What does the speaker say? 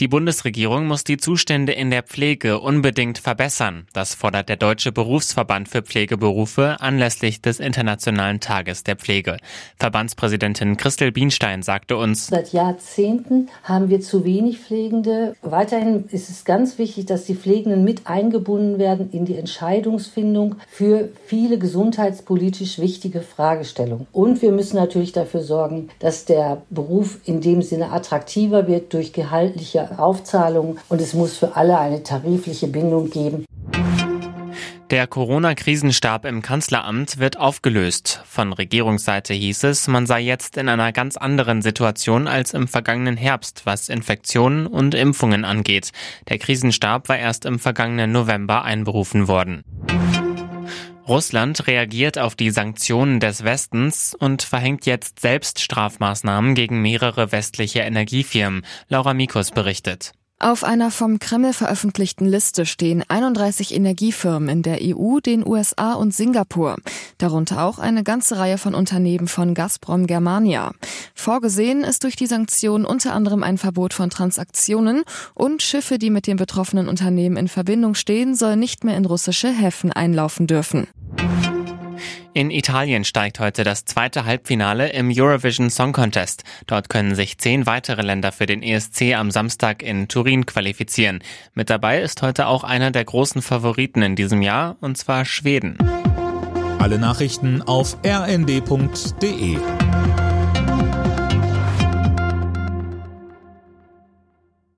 Die Bundesregierung muss die Zustände in der Pflege unbedingt verbessern. Das fordert der Deutsche Berufsverband für Pflegeberufe anlässlich des Internationalen Tages der Pflege. Verbandspräsidentin Christel Bienstein sagte uns, Seit Jahrzehnten haben wir zu wenig Pflegende. Weiterhin ist es ganz wichtig, dass die Pflegenden mit eingebunden werden in die Entscheidungsfindung für viele gesundheitspolitisch wichtige Fragestellungen. Und wir müssen natürlich dafür sorgen, dass der Beruf in dem Sinne attraktiver wird durch gehaltliche Aufzahlungen und es muss für alle eine tarifliche Bindung geben. Der Corona-Krisenstab im Kanzleramt wird aufgelöst. Von Regierungsseite hieß es, man sei jetzt in einer ganz anderen Situation als im vergangenen Herbst, was Infektionen und Impfungen angeht. Der Krisenstab war erst im vergangenen November einberufen worden. Russland reagiert auf die Sanktionen des Westens und verhängt jetzt selbst Strafmaßnahmen gegen mehrere westliche Energiefirmen. Laura Mikos berichtet. Auf einer vom Kreml veröffentlichten Liste stehen 31 Energiefirmen in der EU, den USA und Singapur. Darunter auch eine ganze Reihe von Unternehmen von Gazprom Germania. Vorgesehen ist durch die Sanktionen unter anderem ein Verbot von Transaktionen und Schiffe, die mit den betroffenen Unternehmen in Verbindung stehen, sollen nicht mehr in russische Häfen einlaufen dürfen. In Italien steigt heute das zweite Halbfinale im Eurovision Song Contest. Dort können sich zehn weitere Länder für den ESC am Samstag in Turin qualifizieren. Mit dabei ist heute auch einer der großen Favoriten in diesem Jahr, und zwar Schweden. Alle Nachrichten auf rnd.de